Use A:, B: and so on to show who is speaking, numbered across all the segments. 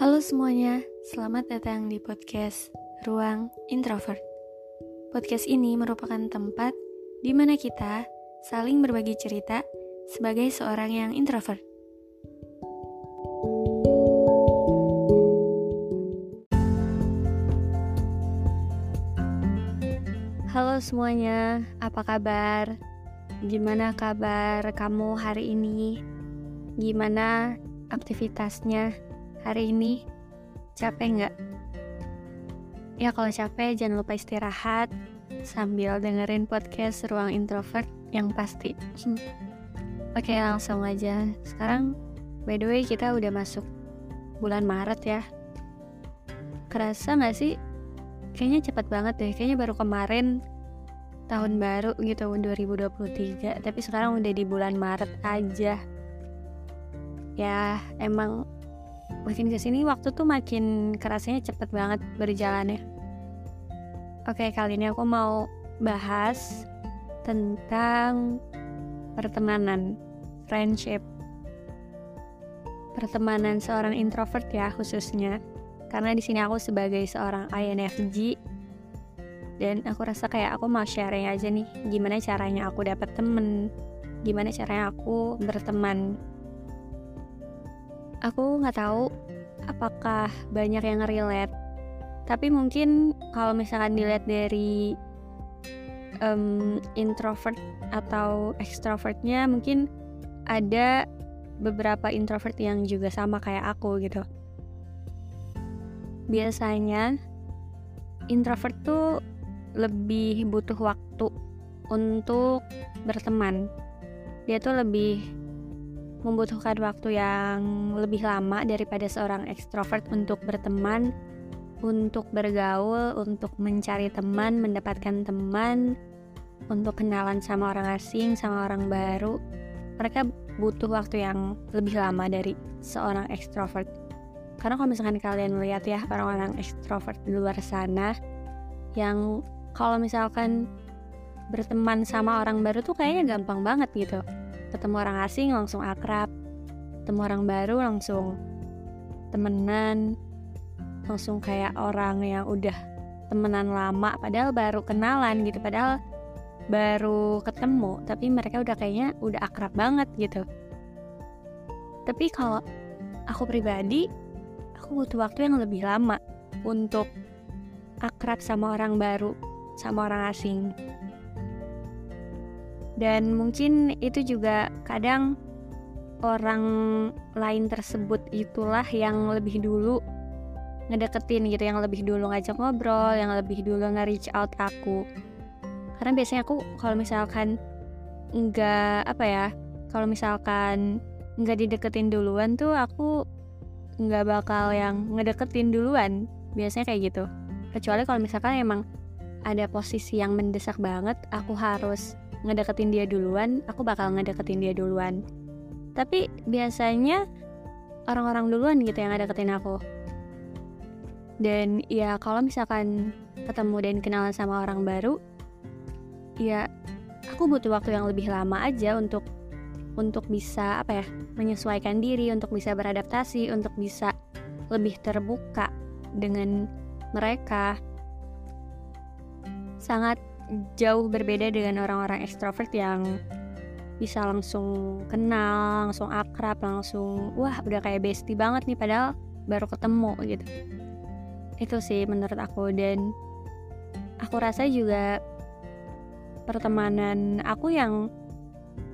A: Halo semuanya, selamat datang di podcast Ruang Introvert. Podcast ini merupakan tempat di mana kita saling berbagi cerita sebagai seorang yang introvert. Halo semuanya, apa kabar? Gimana kabar kamu hari ini? Gimana aktivitasnya hari ini? Capek nggak? Ya kalau capek jangan lupa istirahat sambil dengerin podcast Ruang Introvert yang pasti. Oke langsung aja. Sekarang by the way kita udah masuk bulan Maret ya. Kerasa nggak sih? Kayaknya cepat banget deh. Kayaknya baru kemarin tahun baru gitu 2023. Tapi sekarang udah di bulan Maret aja. Ya emang makin ke sini waktu tuh makin kerasanya cepet banget berjalannya. Oke kali ini aku mau bahas tentang pertemanan, friendship. Pertemanan seorang introvert ya khususnya. Karena di sini aku sebagai seorang INFJ dan aku rasa kayak aku mau sharing aja nih gimana caranya aku dapat temen, gimana caranya aku berteman. Aku nggak tahu apakah banyak yang relate, tapi mungkin kalau misalkan dilihat dari um, introvert atau extrovertnya mungkin ada beberapa introvert yang juga sama kayak aku gitu. Biasanya introvert tuh lebih butuh waktu untuk berteman. Dia tuh lebih membutuhkan waktu yang lebih lama daripada seorang ekstrovert untuk berteman, untuk bergaul, untuk mencari teman, mendapatkan teman, untuk kenalan sama orang asing, sama orang baru. Mereka butuh waktu yang lebih lama dari seorang ekstrovert. Karena kalau misalkan kalian melihat ya orang-orang ekstrovert di luar sana yang kalau misalkan berteman sama orang baru tuh kayaknya gampang banget gitu. Ketemu orang asing langsung akrab, ketemu orang baru langsung temenan, langsung kayak orang yang udah temenan lama padahal baru kenalan gitu padahal baru ketemu tapi mereka udah kayaknya udah akrab banget gitu. Tapi kalau aku pribadi aku butuh waktu yang lebih lama untuk akrab sama orang baru sama orang asing dan mungkin itu juga kadang orang lain tersebut itulah yang lebih dulu ngedeketin gitu yang lebih dulu ngajak ngobrol yang lebih dulu nge-reach out aku. Karena biasanya aku kalau misalkan nggak apa ya kalau misalkan nggak dideketin duluan tuh aku nggak bakal yang ngedeketin duluan. Biasanya kayak gitu. Kecuali kalau misalkan emang ada posisi yang mendesak banget aku harus ngedeketin dia duluan aku bakal ngedeketin dia duluan. Tapi biasanya orang-orang duluan gitu yang ngedeketin aku. Dan ya kalau misalkan ketemu dan kenalan sama orang baru ya aku butuh waktu yang lebih lama aja untuk untuk bisa apa ya menyesuaikan diri untuk bisa beradaptasi untuk bisa lebih terbuka dengan mereka. Sangat jauh berbeda dengan orang-orang ekstrovert yang bisa langsung kenal, langsung akrab, langsung wah udah kayak bestie banget nih padahal baru ketemu gitu. Itu sih menurut aku. Dan aku rasa juga pertemanan aku yang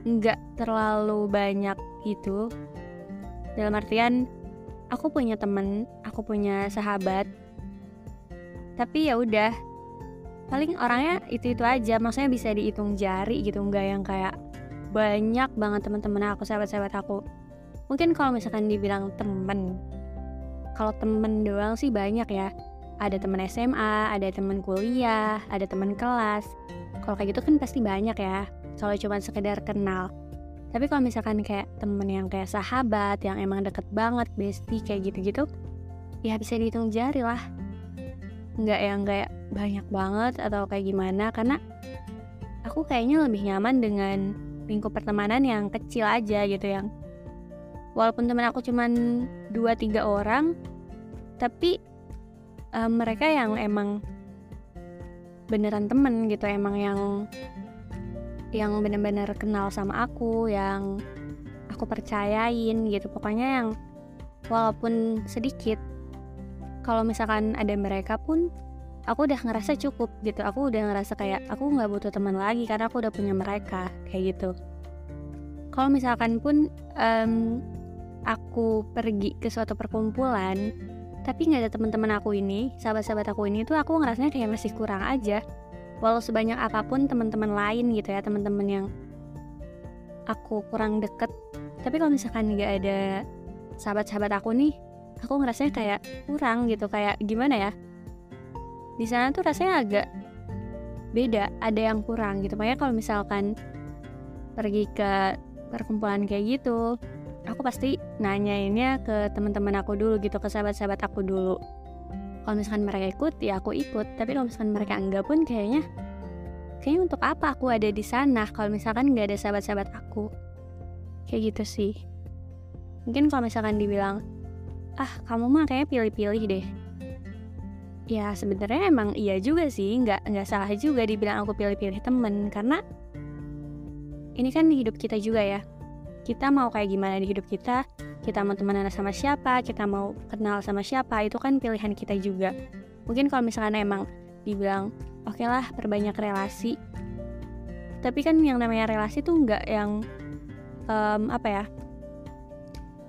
A: nggak terlalu banyak gitu dalam artian aku punya temen aku punya sahabat tapi ya udah paling orangnya itu itu aja maksudnya bisa dihitung jari gitu nggak yang kayak banyak banget teman-teman aku sahabat-sahabat aku. Mungkin kalau misalkan dibilang temen kalau temen doang sih banyak ya. Ada temen SMA ada temen kuliah ada temen kelas. Kalau kayak gitu kan pasti banyak ya kalau cuma sekedar kenal. Tapi kalau misalkan kayak temen yang kayak sahabat yang emang deket banget bestie kayak gitu-gitu ya bisa dihitung jari lah. Nggak yang kayak banyak banget atau kayak gimana karena aku kayaknya lebih nyaman dengan lingkup pertemanan yang kecil aja gitu yang walaupun teman aku cuman 2-3 orang tapi um, mereka yang emang beneran temen gitu emang yang yang bener-bener kenal sama aku yang aku percayain gitu. Pokoknya yang walaupun sedikit kalau misalkan ada mereka pun aku udah ngerasa cukup gitu. Aku udah ngerasa kayak aku nggak butuh teman lagi karena aku udah punya mereka kayak gitu. Kalau misalkan pun um, aku pergi ke suatu perkumpulan tapi nggak ada teman-teman aku ini sahabat-sahabat aku ini tuh aku ngerasanya kayak masih kurang aja. Walau sebanyak apa pun teman-teman lain gitu ya teman-teman yang aku kurang deket. Tapi kalau misalkan nggak ada sahabat-sahabat aku nih aku ngerasanya kayak kurang gitu kayak gimana ya di sana tuh rasanya agak beda ada yang kurang gitu. Makanya kalau misalkan pergi ke perkumpulan kayak gitu aku pasti nanyainnya ke teman-teman aku dulu gitu ke sahabat-sahabat aku dulu. Kalau misalkan mereka ikut ya aku ikut. Tapi kalau misalkan mereka enggak pun kayaknya kayaknya untuk apa aku ada di sana kalau misalkan nggak ada sahabat-sahabat aku? Kayak gitu sih. Mungkin kalau misalkan dibilang ah kamu mah kayaknya pilih-pilih deh ya sebenarnya emang iya juga sih. Nggak nggak salah juga dibilang aku pilih-pilih temen. Karena ini kan hidup kita juga ya. Kita mau kayak gimana di hidup kita, kita mau temenan sama siapa, kita mau kenal sama siapa, itu kan pilihan kita juga. Mungkin kalau misalkan emang dibilang, oke okay lah perbanyak relasi, tapi kan yang namanya relasi tuh nggak yang um, apa ya,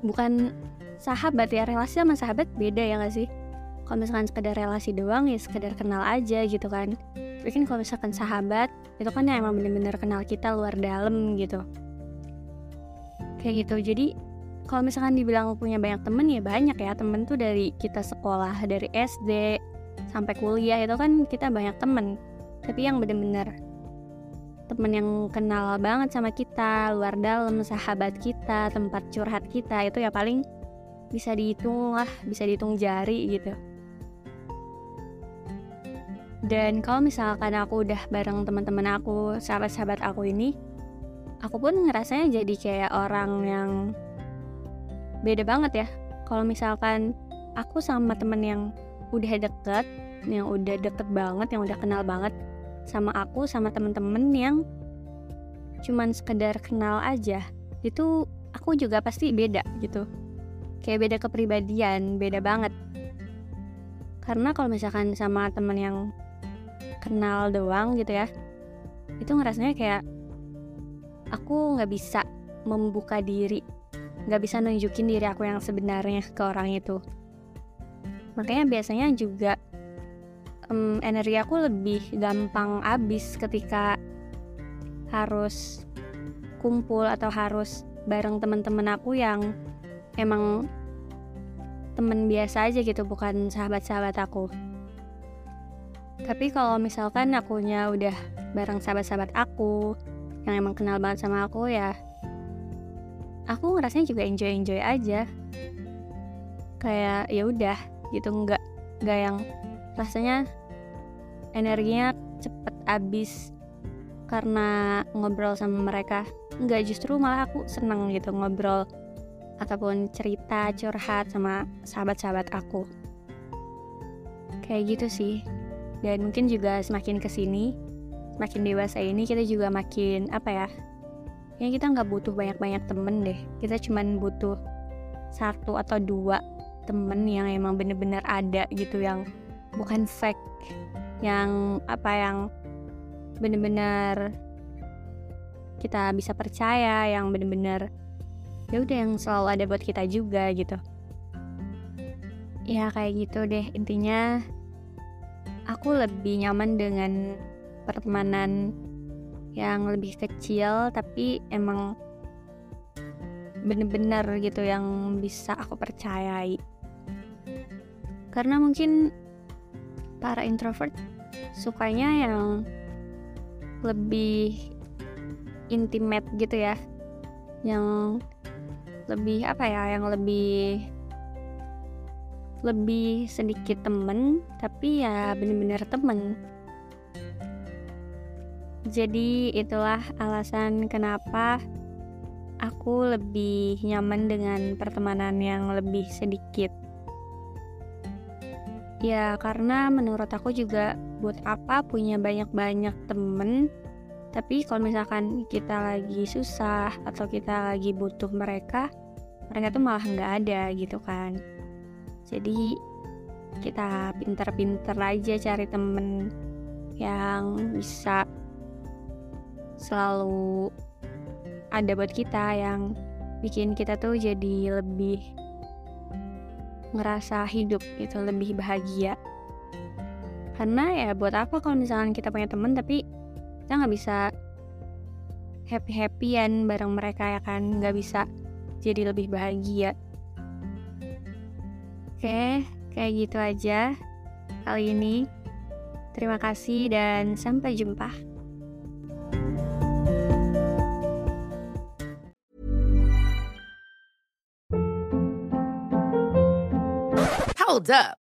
A: bukan sahabat ya. Relasi sama sahabat beda ya nggak sih? Kalau misalkan sekedar relasi doang ya sekedar kenal aja gitu kan. Kan kalau misalkan sahabat itu kan yang emang bener-bener kenal kita luar dalam gitu. Kayak gitu. Jadi kalau misalkan dibilang punya banyak temen ya banyak ya. Temen tuh dari kita sekolah dari SD sampai kuliah itu kan kita banyak temen. Tapi yang bener-bener temen yang kenal banget sama kita luar dalam sahabat kita tempat curhat kita itu ya paling bisa dihitung lah bisa dihitung jari gitu dan kalau misalkan aku udah bareng teman-teman aku sahabat-sahabat aku ini aku pun ngerasanya jadi kayak orang yang beda banget ya. Kalau misalkan aku sama temen yang udah deket yang udah deket banget yang udah kenal banget sama aku sama temen-temen yang cuman sekedar kenal aja itu aku juga pasti beda gitu. Kayak beda kepribadian beda banget. Karena kalau misalkan sama temen yang kenal doang gitu ya. Itu ngerasanya kayak aku nggak bisa membuka diri nggak bisa nunjukin diri aku yang sebenarnya ke orang itu. Makanya biasanya juga um, energi aku lebih gampang habis ketika harus kumpul atau harus bareng teman-teman aku yang emang temen biasa aja gitu bukan sahabat-sahabat aku Tapi kalau misalkan akunya udah bareng sahabat-sahabat aku yang emang kenal banget sama aku ya, aku ngerasanya juga enjoy-enjoy aja. Kayak ya udah gitu nggak nggak yang rasanya energinya cepet habis karena ngobrol sama mereka. Nggak justru malah aku seneng gitu ngobrol ataupun cerita curhat sama sahabat-sahabat aku. Kayak gitu sih dan mungkin juga semakin ke sini semakin dewasa ini kita juga makin apa ya ya kita nggak butuh banyak-banyak temen deh. Kita cuman butuh satu atau dua temen yang emang bener-bener ada gitu yang bukan fake yang apa yang bener-bener kita bisa percaya yang bener-bener ya udah yang selalu ada buat kita juga gitu. Ya kayak gitu deh intinya aku lebih nyaman dengan pertemanan yang lebih kecil tapi emang bener-bener gitu yang bisa aku percayai. Karena mungkin para introvert sukanya yang lebih intimate gitu ya. Yang lebih apa ya yang lebih lebih sedikit temen tapi ya bener-bener temen. Jadi itulah alasan kenapa aku lebih nyaman dengan pertemanan yang lebih sedikit. Ya karena menurut aku juga buat apa punya banyak-banyak temen tapi kalau misalkan kita lagi susah atau kita lagi butuh mereka mereka tuh malah nggak ada gitu kan jadi kita pinter-pinter aja cari temen yang bisa selalu ada buat kita yang bikin kita tuh jadi lebih ngerasa hidup gitu lebih bahagia. Karena ya buat apa kalau misalkan kita punya temen tapi kita nggak bisa happy happyan bareng mereka ya kan? Nggak bisa jadi lebih bahagia Oke, kayak gitu aja kali ini. Terima kasih dan sampai jumpa.
B: Hold up.